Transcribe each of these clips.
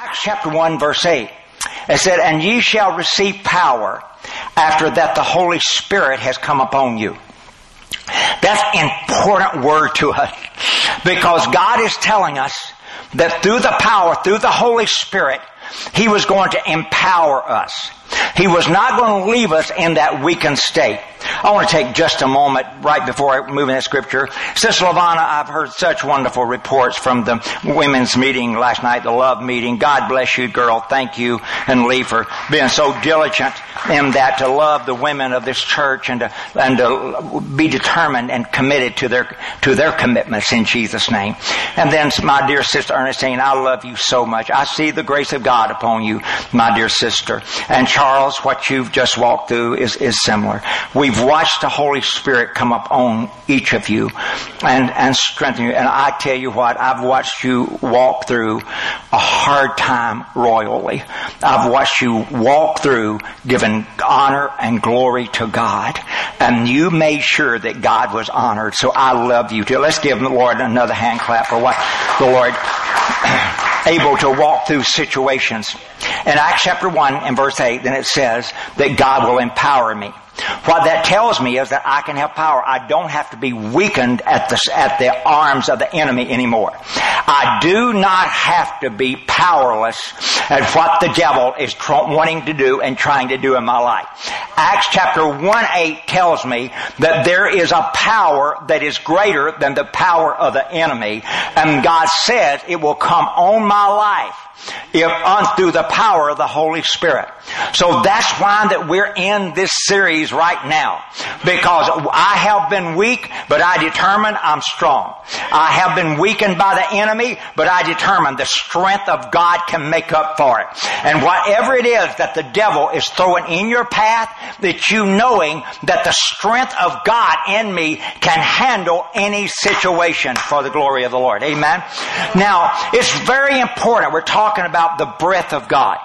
Acts chapter 1 verse 8. It said, and ye shall receive power after that the Holy Spirit has come upon you. That's important word to us because God is telling us that through the power, through the Holy Spirit, He was going to empower us. He was not going to leave us in that weakened state. I want to take just a moment right before I move into scripture. Sister Lavana, I've heard such wonderful reports from the women's meeting last night, the love meeting. God bless you, girl. Thank you and Lee for being so diligent in that to love the women of this church and to, and to be determined and committed to their, to their commitments in Jesus' name. And then my dear sister Ernestine, I love you so much. I see the grace of God upon you, my dear sister. And Charles, what you've just walked through is, is similar. We've watched the Holy Spirit come up on each of you and, and strengthen you. And I tell you what, I've watched you walk through a hard time royally. I've watched you walk through giving honor and glory to God. And you made sure that God was honored. So I love you too. Let's give the Lord another hand clap for what the Lord able to walk through situations. In Acts chapter 1 and verse 8, then it says that God will empower me. What that tells me is that I can have power. I don't have to be weakened at the, at the arms of the enemy anymore. I do not have to be powerless at what the devil is tr- wanting to do and trying to do in my life. Acts chapter 1 8 tells me that there is a power that is greater than the power of the enemy. And God says it will come on my life if through the power of the Holy Spirit. So that's why that we're in this series right now. Because I have been weak, but I determine I'm strong. I have been weakened by the enemy, but I determine the strength of God can make up for it. And whatever it is that the devil is throwing in your path, that you knowing that the strength of God in me can handle any situation for the glory of the Lord. Amen. Now, it's very important. We're talking about the breath of God.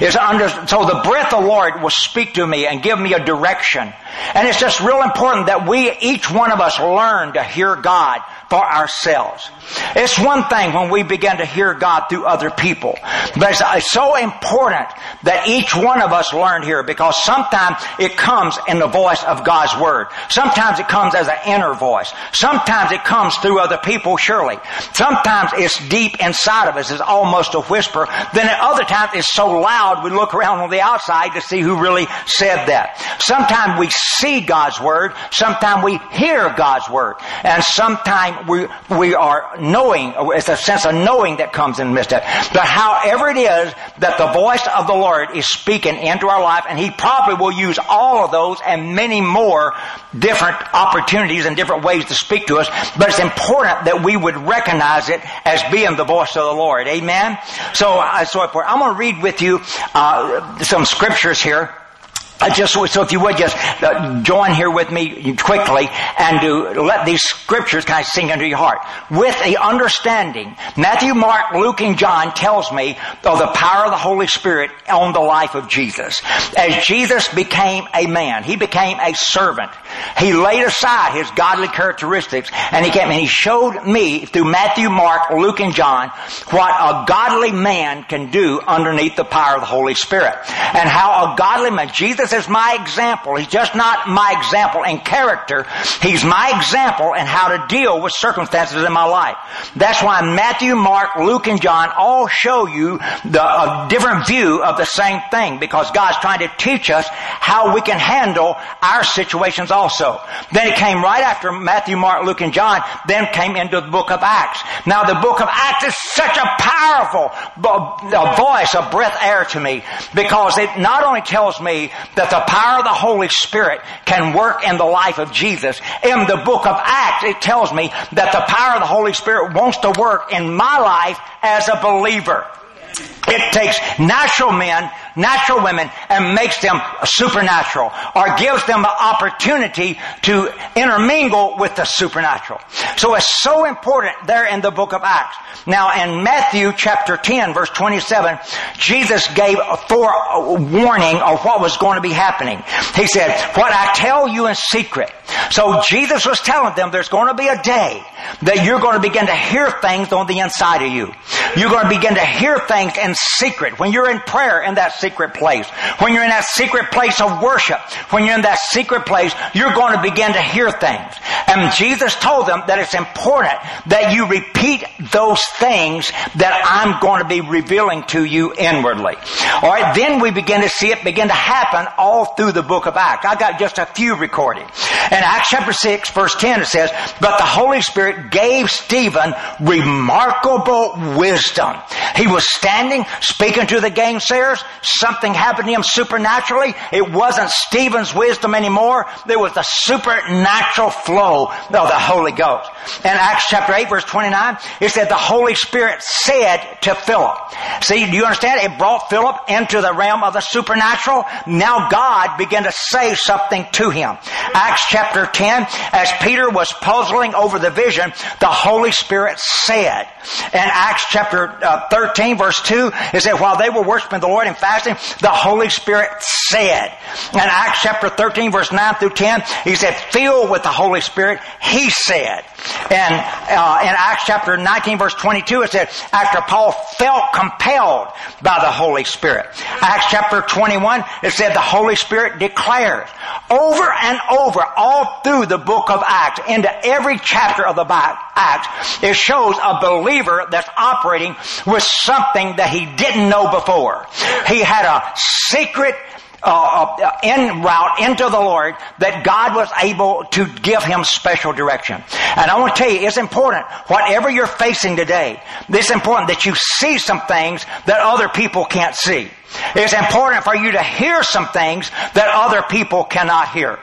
Under, so the breath of the Lord will speak to me and give me a direction. And it's just real important that we, each one of us, learn to hear God for ourselves. It's one thing when we begin to hear God through other people, but it's, it's so important that each one of us learn here because sometimes it comes in the voice of God's Word. Sometimes it comes as an inner voice. Sometimes it comes through other people, surely. Sometimes it's deep inside of us. It's almost a whisper. Then at other times it's so loud we look around on the outside to see who really said that. Sometimes we see God's Word. Sometimes we hear God's Word. And sometimes we, we are knowing, it's a sense of knowing that comes in midst of it. But however it is that the voice of the Lord is speaking into our life, and He probably will use all of those and many more different opportunities and different ways to speak to us, but it's important that we would recognize it as being the voice of the Lord. Amen? So, uh, so I'm going to read with you uh, some scriptures here. I just so if you would just uh, join here with me quickly and to let these scriptures kind of sink into your heart with the understanding. Matthew, Mark, Luke, and John tells me of the power of the Holy Spirit on the life of Jesus. As Jesus became a man, he became a servant. He laid aside his godly characteristics and he came and he showed me through Matthew, Mark, Luke, and John what a godly man can do underneath the power of the Holy Spirit and how a godly man, Jesus Is my example. He's just not my example in character. He's my example in how to deal with circumstances in my life. That's why Matthew, Mark, Luke, and John all show you the a different view of the same thing because God's trying to teach us how we can handle our situations also. Then it came right after Matthew, Mark, Luke, and John, then came into the book of Acts. Now the book of Acts is such a powerful voice, a breath air to me because it not only tells me that the power of the Holy Spirit can work in the life of Jesus. In the book of Acts, it tells me that the power of the Holy Spirit wants to work in my life as a believer. It takes natural men, natural women, and makes them supernatural, or gives them the opportunity to intermingle with the supernatural. So it's so important there in the book of Acts. Now in Matthew chapter 10 verse 27, Jesus gave a forewarning of what was going to be happening. He said, what I tell you in secret. So Jesus was telling them there's going to be a day that you're going to begin to hear things on the inside of you. You're going to begin to hear things in secret. When you're in prayer in that secret place, when you're in that secret place of worship, when you're in that secret place, you're going to begin to hear things. And Jesus told them that it's important that you repeat those things that I'm going to be revealing to you inwardly. Alright, then we begin to see it begin to happen all through the book of Acts. I got just a few recorded. In Acts chapter 6 verse 10 it says, But the Holy Spirit gave Stephen remarkable wisdom. He was standing, speaking to the gainsayers. Something happened to him supernaturally. It wasn't Stephen's wisdom anymore. There was the supernatural flow of the Holy Ghost. In Acts chapter 8 verse 29, it said the Holy Spirit said to Philip. See, do you understand? It brought Philip into the realm of the supernatural. Now God began to say something to him. Acts chapter 10, as Peter was puzzling over the vision, the Holy Spirit said. In Acts chapter uh, 13 verse 2, it said, while they were worshiping the Lord and fasting, the Holy Spirit said. In Acts chapter 13 verse 9 through 10, he said, filled with the Holy Spirit, he said. And uh, in Acts chapter 19 verse 22, it said, after Paul felt compelled by the Holy Spirit. Acts chapter 21, it said the Holy Spirit declares over and over all through the book of Acts, into every chapter of the Acts, it shows a believer that's operating with something that he didn't know before. He had a secret uh, uh, en route into the Lord that God was able to give him special direction. And I want to tell you, it's important, whatever you're facing today, it's important that you see some things that other people can't see. It's important for you to hear some things that other people cannot hear.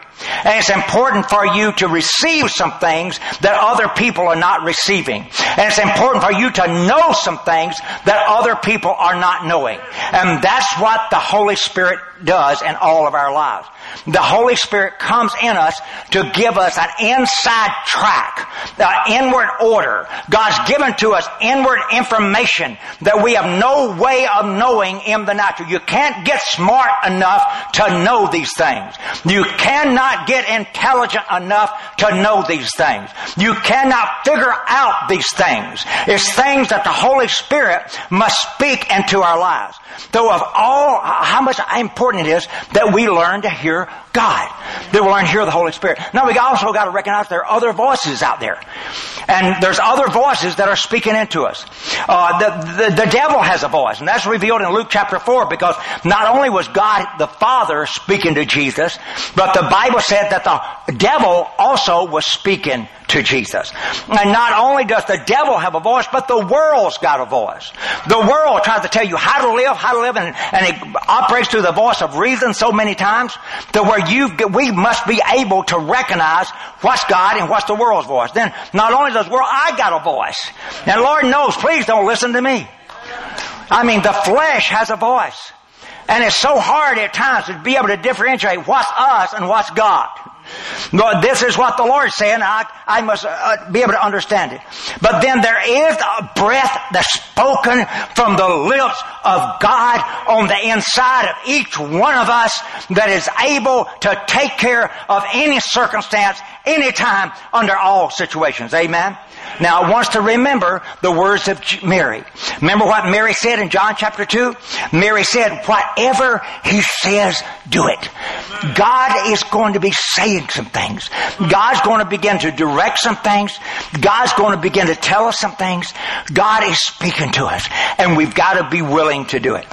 And it's important for you to receive some things that other people are not receiving. And it's important for you to know some things that other people are not knowing. And that's what the Holy Spirit does in all of our lives. The Holy Spirit comes in us to give us an inside track, an inward order. God's given to us inward information that we have no way of knowing in the natural. You can't get smart enough to know these things. You cannot get intelligent enough to know these things. You cannot figure out these things. It's things that the Holy Spirit must speak into our lives. Though of all, how much important it is that we learn to hear God. That we learn to hear the Holy Spirit. Now we also got to recognize there are other voices out there. And there's other voices that are speaking into us. Uh, the, the, the devil has a voice, and that's revealed in Luke chapter 4 because not only was God the Father speaking to Jesus, but the Bible said that the devil also was speaking to Jesus. And not only does the devil have a voice, but the world's got a voice. The world tries to tell you how to live, how to live, and, and it operates through the voice of reason so many times to where you, we must be able to recognize what's God and what's the world's voice. Then not only does the world, I got a voice. And Lord knows, please don't listen to me. I mean, the flesh has a voice. And it's so hard at times to be able to differentiate what's us and what's God. Lord, this is what the Lord's saying. I, I must uh, be able to understand it. But then there is a breath that's spoken from the lips of God on the inside of each one of us that is able to take care of any circumstance, anytime, under all situations. Amen? Now I want us to remember the words of Mary. Remember what Mary said in John chapter 2? Mary said, whatever He says, do it. God is going to be saying some things. God's going to begin to direct some things. God's going to begin to tell us some things. God is speaking to us. And we've got to be willing to do it.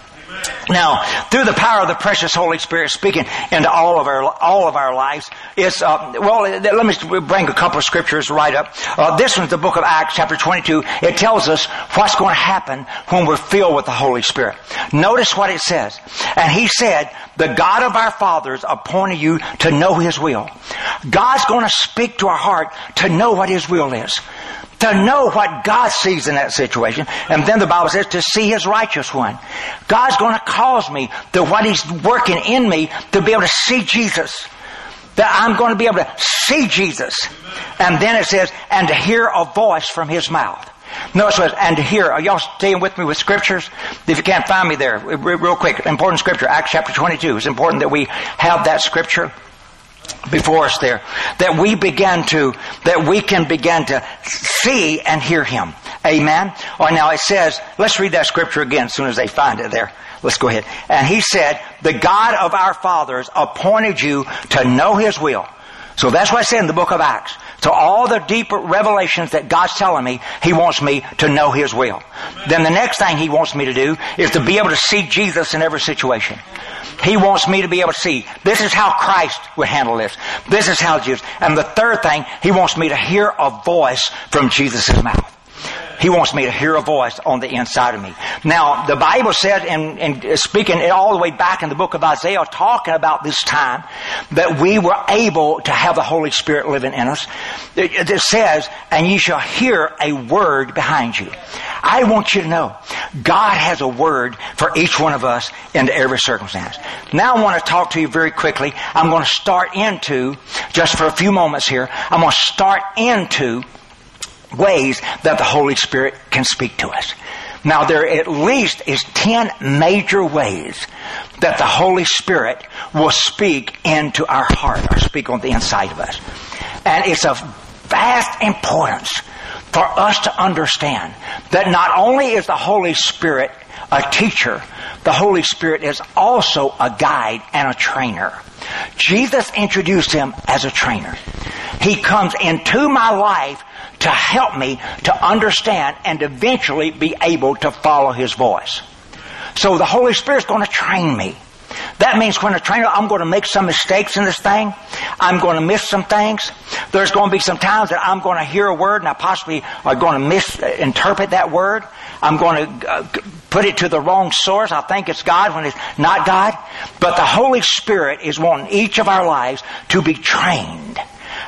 Now, through the power of the precious Holy Spirit speaking into all of our all of our lives, is uh, well. Let me bring a couple of scriptures right up. Uh, this one's the book of Acts, chapter twenty-two. It tells us what's going to happen when we're filled with the Holy Spirit. Notice what it says. And He said, "The God of our fathers appointed you to know His will." God's going to speak to our heart to know what His will is. To know what God sees in that situation. And then the Bible says to see His righteous one. God's going to cause me to what He's working in me to be able to see Jesus. That I'm going to be able to see Jesus. And then it says, and to hear a voice from His mouth. Notice what, and to hear, are y'all staying with me with scriptures? If you can't find me there, real quick, important scripture, Acts chapter 22. It's important that we have that scripture before us there. That we begin to, that we can begin to see and hear Him. Amen? Or now it says, let's read that scripture again as soon as they find it there. Let's go ahead. And He said, the God of our fathers appointed you to know His will. So that's what I said in the book of Acts. So all the deeper revelations that God's telling me, He wants me to know His will. Then the next thing He wants me to do is to be able to see Jesus in every situation. He wants me to be able to see. This is how Christ would handle this. This is how Jesus. And the third thing, He wants me to hear a voice from Jesus' mouth. He wants me to hear a voice on the inside of me. Now, the Bible said, in, in speaking all the way back in the book of Isaiah, talking about this time, that we were able to have the Holy Spirit living in us. It, it says, and ye shall hear a word behind you. I want you to know, God has a word for each one of us into every circumstance. Now I want to talk to you very quickly. I'm going to start into, just for a few moments here, I'm going to start into ways that the Holy Spirit can speak to us. Now there at least is 10 major ways that the Holy Spirit will speak into our heart or speak on the inside of us. And it's of vast importance for us to understand that not only is the Holy Spirit a teacher, the Holy Spirit is also a guide and a trainer. Jesus introduced him as a trainer. He comes into my life to help me to understand and eventually be able to follow His voice. So the Holy Spirit's going to train me. That means when a trainer, I'm going to make some mistakes in this thing. I'm going to miss some things. There's going to be some times that I'm going to hear a word and I possibly are going to misinterpret that word. I'm going to uh, put it to the wrong source. I think it's God when it's not God. But the Holy Spirit is wanting each of our lives to be trained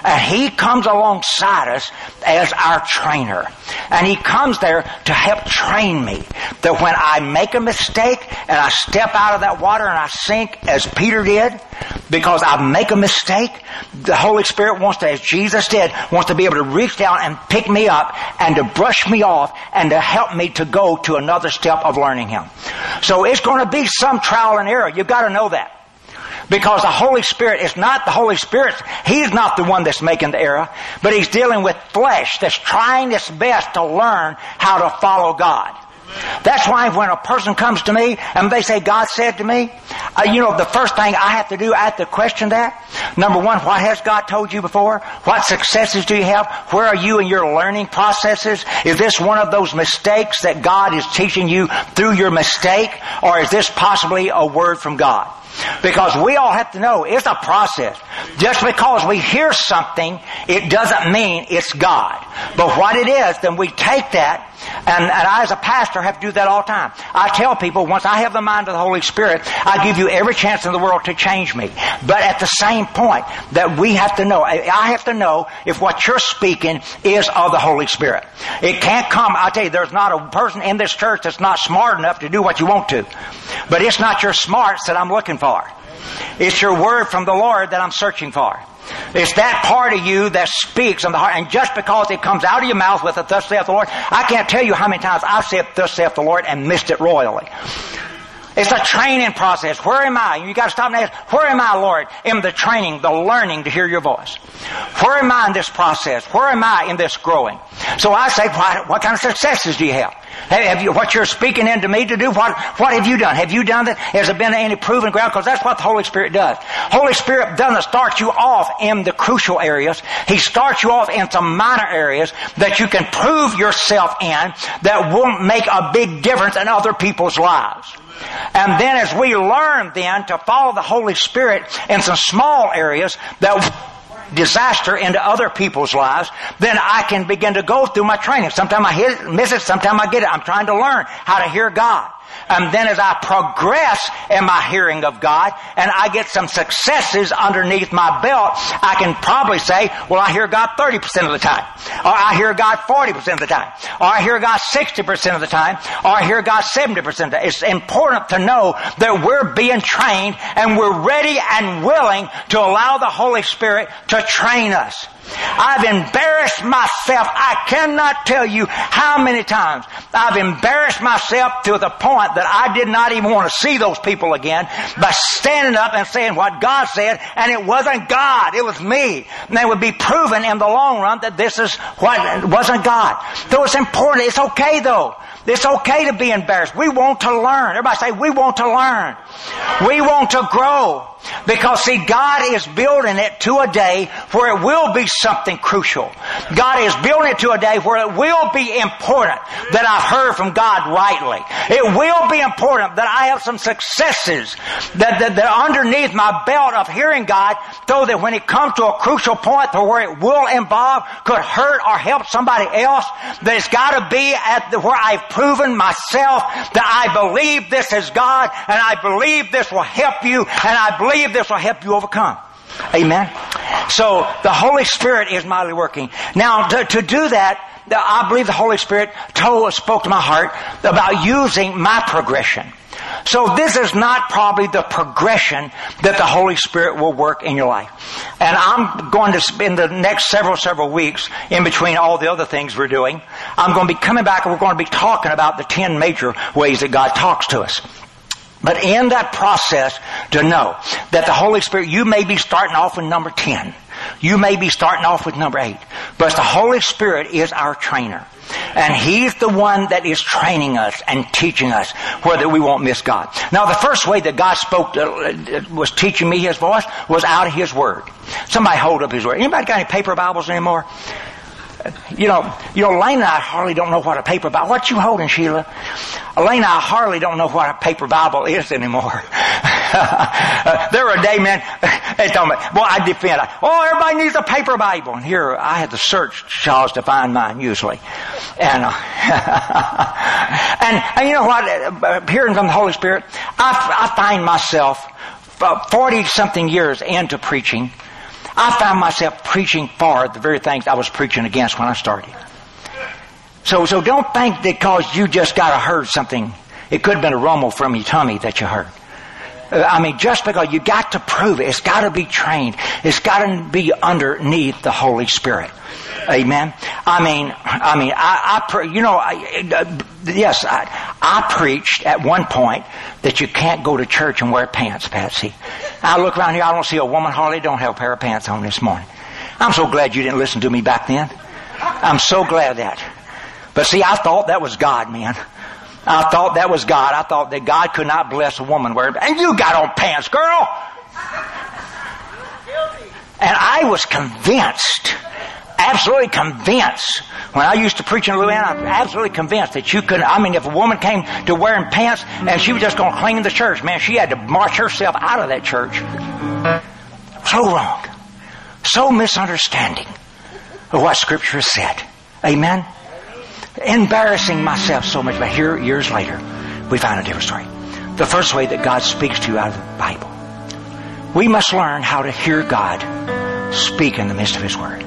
and He comes alongside us as our trainer. And He comes there to help train me. That when I make a mistake and I step out of that water and I sink as Peter did, because I make a mistake, the Holy Spirit wants to, as Jesus did, wants to be able to reach down and pick me up and to brush me off and to help me to go to another step of learning Him. So it's going to be some trial and error. You've got to know that. Because the Holy Spirit is not the Holy Spirit. He's not the one that's making the error, but He's dealing with flesh that's trying its best to learn how to follow God. That's why when a person comes to me and they say, God said to me, uh, you know, the first thing I have to do, I have to question that. Number one, what has God told you before? What successes do you have? Where are you in your learning processes? Is this one of those mistakes that God is teaching you through your mistake? Or is this possibly a word from God? Because we all have to know it's a process. Just because we hear something, it doesn't mean it's God. But what it is, then we take that, and, and I as a pastor have to do that all the time. I tell people, once I have the mind of the Holy Spirit, I give you every chance in the world to change me. But at the same point, that we have to know, I have to know if what you're speaking is of the Holy Spirit. It can't come, I tell you, there's not a person in this church that's not smart enough to do what you want to. But it's not your smarts that I'm looking for. It's your word from the Lord that I'm searching for. It's that part of you that speaks on the heart. And just because it comes out of your mouth with a thus saith the Lord, I can't tell you how many times I've said thus saith the Lord and missed it royally. It's a training process. Where am I? You got to stop and ask, where am I, Lord, in the training, the learning to hear your voice? Where am I in this process? Where am I in this growing? So I say, what, what kind of successes do you have? Have you, what you're speaking into me to do, what, what have you done? Have you done that? Has it been any proven ground? Because that's what the Holy Spirit does. Holy Spirit doesn't start you off in the crucial areas. He starts you off in some minor areas that you can prove yourself in that won't make a big difference in other people's lives. And then as we learn then to follow the Holy Spirit in some small areas that disaster into other people's lives, then I can begin to go through my training. Sometimes I hit it, miss it, sometimes I get it. I'm trying to learn how to hear God. And then as I progress in my hearing of God and I get some successes underneath my belt, I can probably say, well, I hear God 30% of the time. Or I hear God 40% of the time. Or I hear God 60% of the time. Or I hear God 70% of the time. It's important to know that we're being trained and we're ready and willing to allow the Holy Spirit to train us. I've embarrassed myself. I cannot tell you how many times I've embarrassed myself to the point that I did not even want to see those people again by standing up and saying what God said, and it wasn't God, it was me. And it would be proven in the long run that this is what wasn't God. So it's important. It's okay though. It's okay to be embarrassed. We want to learn. Everybody say, we want to learn. We want to grow. Because see, God is building it to a day where it will be something crucial. God is building it to a day where it will be important that I've heard from God rightly. It will be important that I have some successes that, that, that underneath my belt of hearing God so that when it comes to a crucial point to where it will involve, could hurt or help somebody else, that it's gotta be at the, where I've proven myself that I believe this is God and I believe this will help you and I believe this will help you overcome. Amen. So the Holy Spirit is mightily working. Now to, to do that, I believe the Holy Spirit told, spoke to my heart about using my progression. So this is not probably the progression that the Holy Spirit will work in your life. And I'm going to spend the next several, several weeks in between all the other things we're doing. I'm going to be coming back and we're going to be talking about the 10 major ways that God talks to us. But in that process, to know that the Holy Spirit, you may be starting off with number 10. You may be starting off with number 8. But the Holy Spirit is our trainer. And He's the one that is training us and teaching us whether we won't miss God. Now the first way that God spoke, to, uh, was teaching me His voice was out of His Word. Somebody hold up His Word. Anybody got any paper Bibles anymore? You know, you know, Lane and I hardly don't know what a paper Bible. What you holding, Sheila? Lane and I hardly don't know what a paper Bible is anymore. there were a day, man, they told me, well, I defend. I, oh, everybody needs a paper Bible. And here, I had to search Charles to find mine usually. And, uh, and, and you know what? Uh, hearing from the Holy Spirit, I, I find myself 40 something years into preaching I found myself preaching for the very things I was preaching against when I started. So, so don't think that because you just got to heard something, it could have been a rumble from your tummy that you heard. I mean, just because you got to prove it, it's got to be trained. It's got to be underneath the Holy Spirit. Amen. I mean, I mean, I, I you know, I, uh, yes, I, I preached at one point that you can't go to church and wear pants, Patsy. I look around here, I don't see a woman hardly don't have a pair of pants on this morning. I'm so glad you didn't listen to me back then. I'm so glad that. But see, I thought that was God, man. I thought that was God. I thought that God could not bless a woman wearing, and you got on pants, girl! And I was convinced absolutely convinced, when I used to preach in Louisiana, I'm absolutely convinced that you could, I mean, if a woman came to wearing pants and she was just going to clean the church, man, she had to march herself out of that church. So wrong. So misunderstanding of what Scripture said. Amen? Embarrassing myself so much, but here, years later, we find a different story. The first way that God speaks to you out of the Bible. We must learn how to hear God speak in the midst of His Word.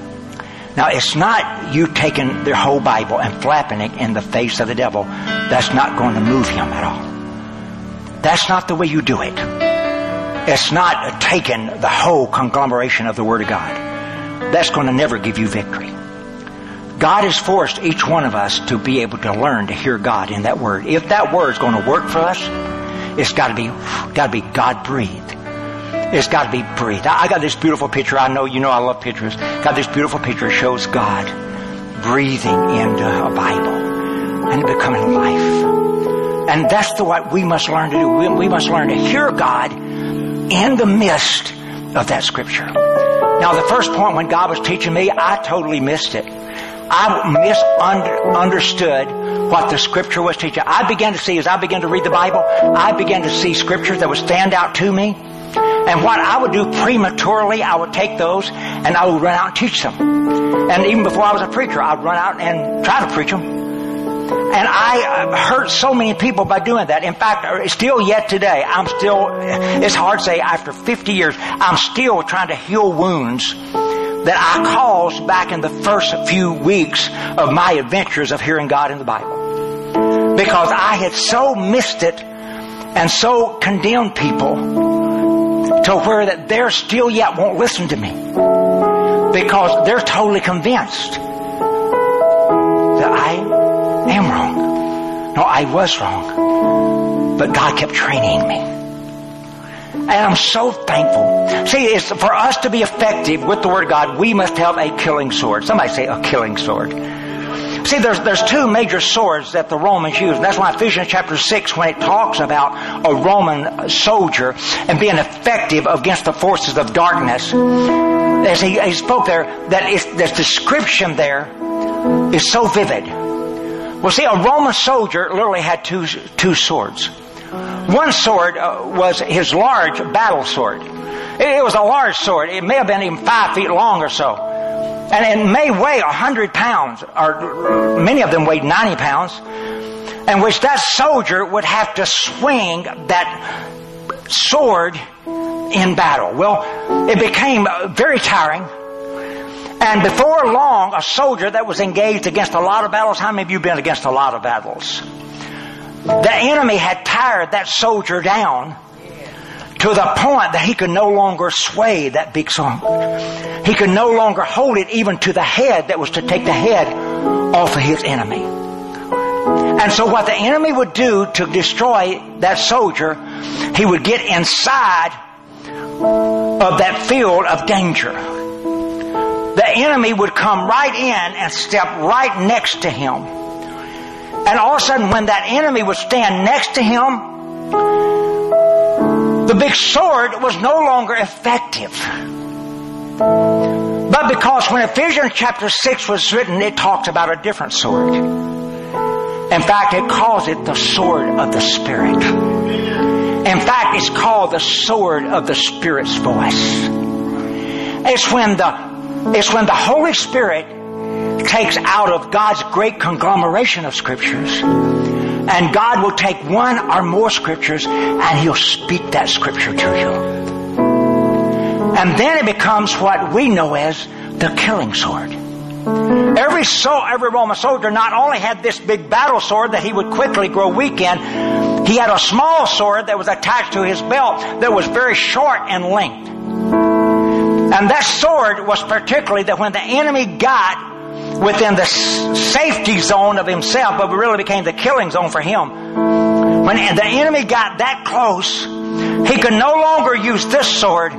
Now, it's not you taking the whole Bible and flapping it in the face of the devil. That's not going to move him at all. That's not the way you do it. It's not taking the whole conglomeration of the Word of God. That's going to never give you victory. God has forced each one of us to be able to learn to hear God in that Word. If that Word is going to work for us, it's got to be, got to be God breathed. It's got to be breathed. I got this beautiful picture. I know you know I love pictures. Got this beautiful picture. It shows God breathing into a Bible and becoming life. And that's the what we must learn to do. We, we must learn to hear God in the midst of that scripture. Now, the first point when God was teaching me, I totally missed it. I misunderstood what the scripture was teaching. I began to see, as I began to read the Bible, I began to see scriptures that would stand out to me. And what I would do prematurely, I would take those and I would run out and teach them. And even before I was a preacher, I'd run out and try to preach them. And I hurt so many people by doing that. In fact, still yet today, I'm still, it's hard to say after 50 years, I'm still trying to heal wounds that I caused back in the first few weeks of my adventures of hearing God in the Bible. Because I had so missed it and so condemned people to where that they're still yet won't listen to me. Because they're totally convinced that I am wrong. No, I was wrong. But God kept training me. And I'm so thankful. See, it's for us to be effective with the Word of God, we must have a killing sword. Somebody say a killing sword. See, there's, there's two major swords that the Romans used. That's why Ephesians chapter 6, when it talks about a Roman soldier and being effective against the forces of darkness, as he, he spoke there, that is, the description there is so vivid. Well, see, a Roman soldier literally had two, two swords. One sword uh, was his large battle sword. It, was a large sword. It may have been even five feet long or so and it may weigh a hundred pounds, or many of them weighed ninety pounds, and which that soldier would have to swing that sword in battle. Well, it became very tiring. And before long, a soldier that was engaged against a lot of battles, how many of you been against a lot of battles? The enemy had tired that soldier down to the point that he could no longer sway that big sword. He could no longer hold it even to the head that was to take the head off of his enemy. And so what the enemy would do to destroy that soldier, he would get inside of that field of danger. The enemy would come right in and step right next to him. And all of a sudden when that enemy would stand next to him, the big sword was no longer effective. But because when Ephesians chapter 6 was written, it talks about a different sword. In fact, it calls it the sword of the Spirit. In fact, it's called the sword of the Spirit's voice. It's when the, it's when the Holy Spirit takes out of God's great conglomeration of scriptures and God will take one or more scriptures and He'll speak that scripture to you. And then it becomes what we know as the killing sword. Every so every Roman soldier not only had this big battle sword that he would quickly grow weak in, he had a small sword that was attached to his belt that was very short in length. And that sword was particularly that when the enemy got within the safety zone of himself, but really became the killing zone for him. When the enemy got that close, he could no longer use this sword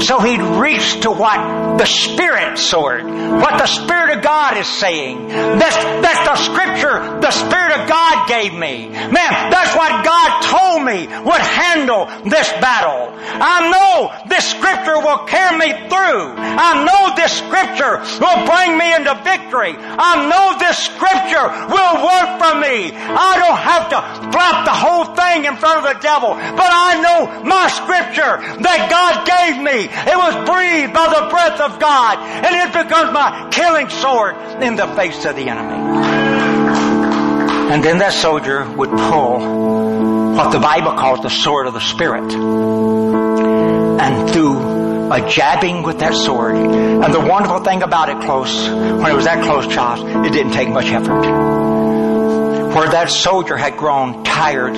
so he'd reach to what the Spirit sword, what the Spirit of God is saying. That's, that's the scripture the Spirit of God gave me. Man, that's what God told me would handle this battle. I know this scripture will carry me through. I know this scripture will bring me into victory. I know this scripture will work for me. I don't have to flap the whole thing in front of the devil, but I know my scripture that God gave me it was breathed by the breath of God, and it becomes my killing sword in the face of the enemy. And then that soldier would pull what the Bible calls the sword of the Spirit. And through a jabbing with that sword, and the wonderful thing about it close, when it was that close, Charles, it didn't take much effort where that soldier had grown tired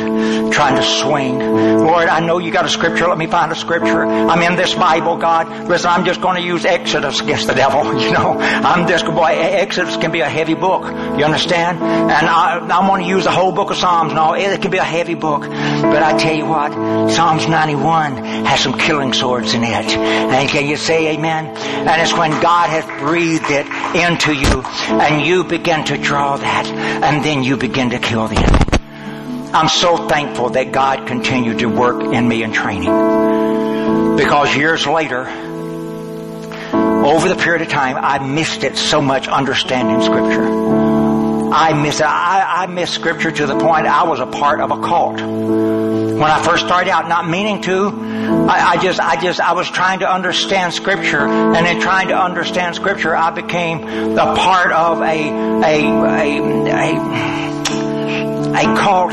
trying to swing. Lord, I know you got a scripture. Let me find a scripture. I'm in this Bible, God. Listen, I'm just going to use Exodus against the devil. You know, I'm just, boy, Exodus can be a heavy book. You understand? And I, I'm going to use the whole book of Psalms. No, it can be a heavy book. But I tell you what, Psalms 91 has some killing swords in it. And can you say amen? And it's when God has breathed it into you and you begin to draw that and then you begin to kill the enemy. I'm so thankful that God continued to work in me in training. Because years later, over the period of time, I missed it so much understanding scripture. I missed it. I, I missed scripture to the point I was a part of a cult When I first started out, not meaning to, I, I just, I just, I was trying to understand Scripture, and in trying to understand Scripture, I became a part of a, a, a, a, a cult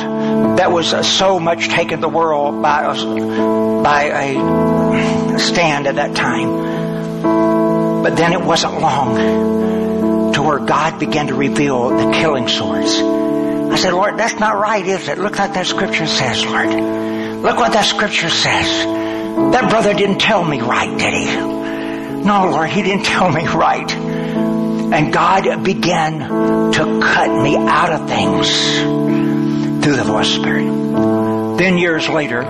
that was uh, so much taken the world by a, by a stand at that time. But then it wasn't long to where God began to reveal the killing swords. I said, Lord, that's not right, is it? Look what that scripture says, Lord. Look what that scripture says. That brother didn't tell me right, did he? No, Lord, he didn't tell me right. And God began to cut me out of things through the Holy Spirit. Then years later,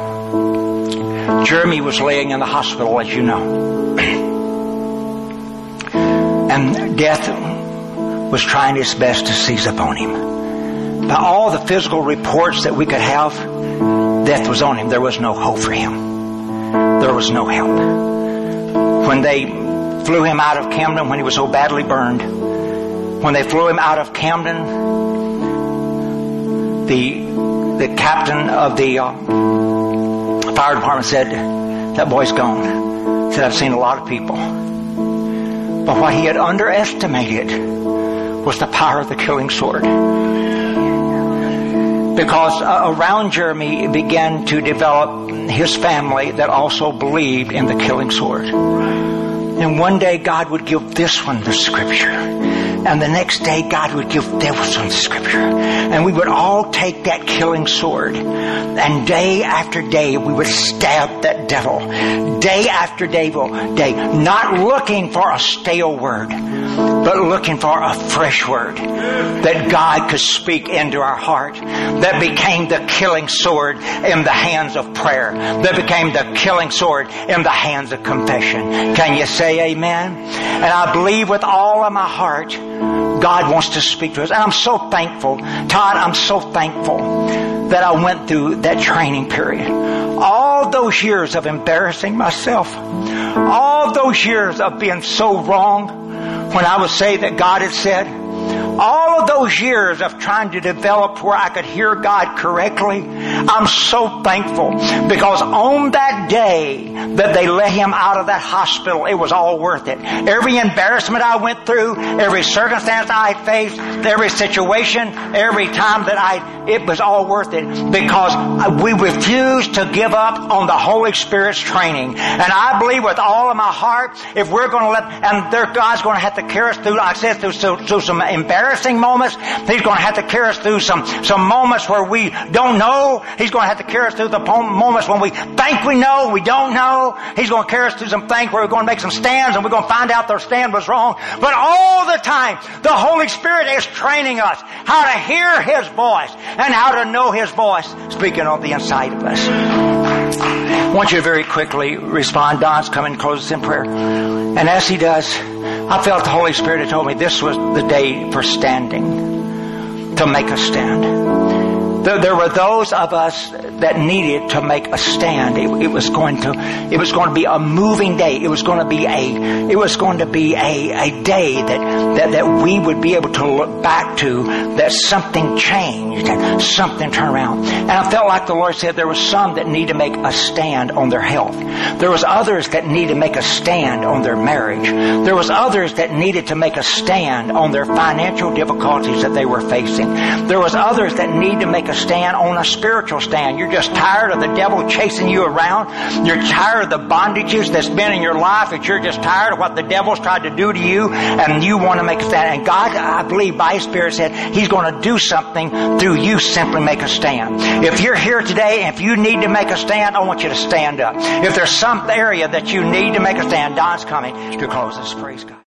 Jeremy was laying in the hospital, as you know. and death was trying its best to seize upon him. By all the physical reports that we could have, death was on him. There was no hope for him. There was no help. When they flew him out of Camden when he was so badly burned, when they flew him out of Camden, the the captain of the uh, fire department said, "That boy's gone." He Said, "I've seen a lot of people." But what he had underestimated was the power of the killing sword. Because uh, around Jeremy began to develop his family that also believed in the killing sword. And one day God would give this one the scripture. And the next day God would give this one the scripture. And we would all take that killing sword. And day after day we would stab that devil. Day after day, day not looking for a stale word, but looking for a fresh word that God could speak into our heart that became the killing sword in the hands of prayer, that became the killing sword in the hands of confession. Can you say amen? And I believe with all of my heart, God wants to speak to us. And I'm so thankful. Todd, I'm so thankful that I went through that training period. All those years of embarrassing myself, all those years of being so wrong, when I was saved that God had said, all of those years of trying to develop where I could hear God correctly, I'm so thankful because on that day that they let him out of that hospital, it was all worth it. Every embarrassment I went through, every circumstance I faced, every situation, every time that I, it was all worth it because we refused to give up on the Holy Spirit's training. And I believe with all of my heart, if we're going to let, and there, God's going to have to carry us through, like I said, through, through some embarrassing moments, He's going to have to carry us through some, some moments where we don't know. He's going to have to carry us through the moments when we think we know, we don't know. He's going to carry us through some things where we're going to make some stands and we're going to find out their stand was wrong. But all the time, the Holy Spirit is training us how to hear His voice and how to know His voice speaking on the inside of us. I want you to very quickly respond. Don's coming close us in prayer. And as he does, I felt the Holy Spirit had told me this was the day for standing, to make a stand. There were those of us that needed to make a stand. It, it, was going to, it was going to be a moving day. It was going to be a, it was going to be a, a day that, that, that we would be able to look back to that something changed and something turned around. And I felt like the Lord said there was some that need to make a stand on their health. There was others that need to make a stand on their marriage. There was others that needed to make a stand on their financial difficulties that they were facing. There was others that need to make a stand on a spiritual stand. You're just tired of the devil chasing you around. You're tired of the bondages that's been in your life. That you're just tired of what the devil's tried to do to you, and you want to make a stand. And God, I believe, by His Spirit, said He's going to do something through you. Simply make a stand. If you're here today, and if you need to make a stand, I want you to stand up. If there's some area that you need to make a stand, Don's coming to close this. Praise God.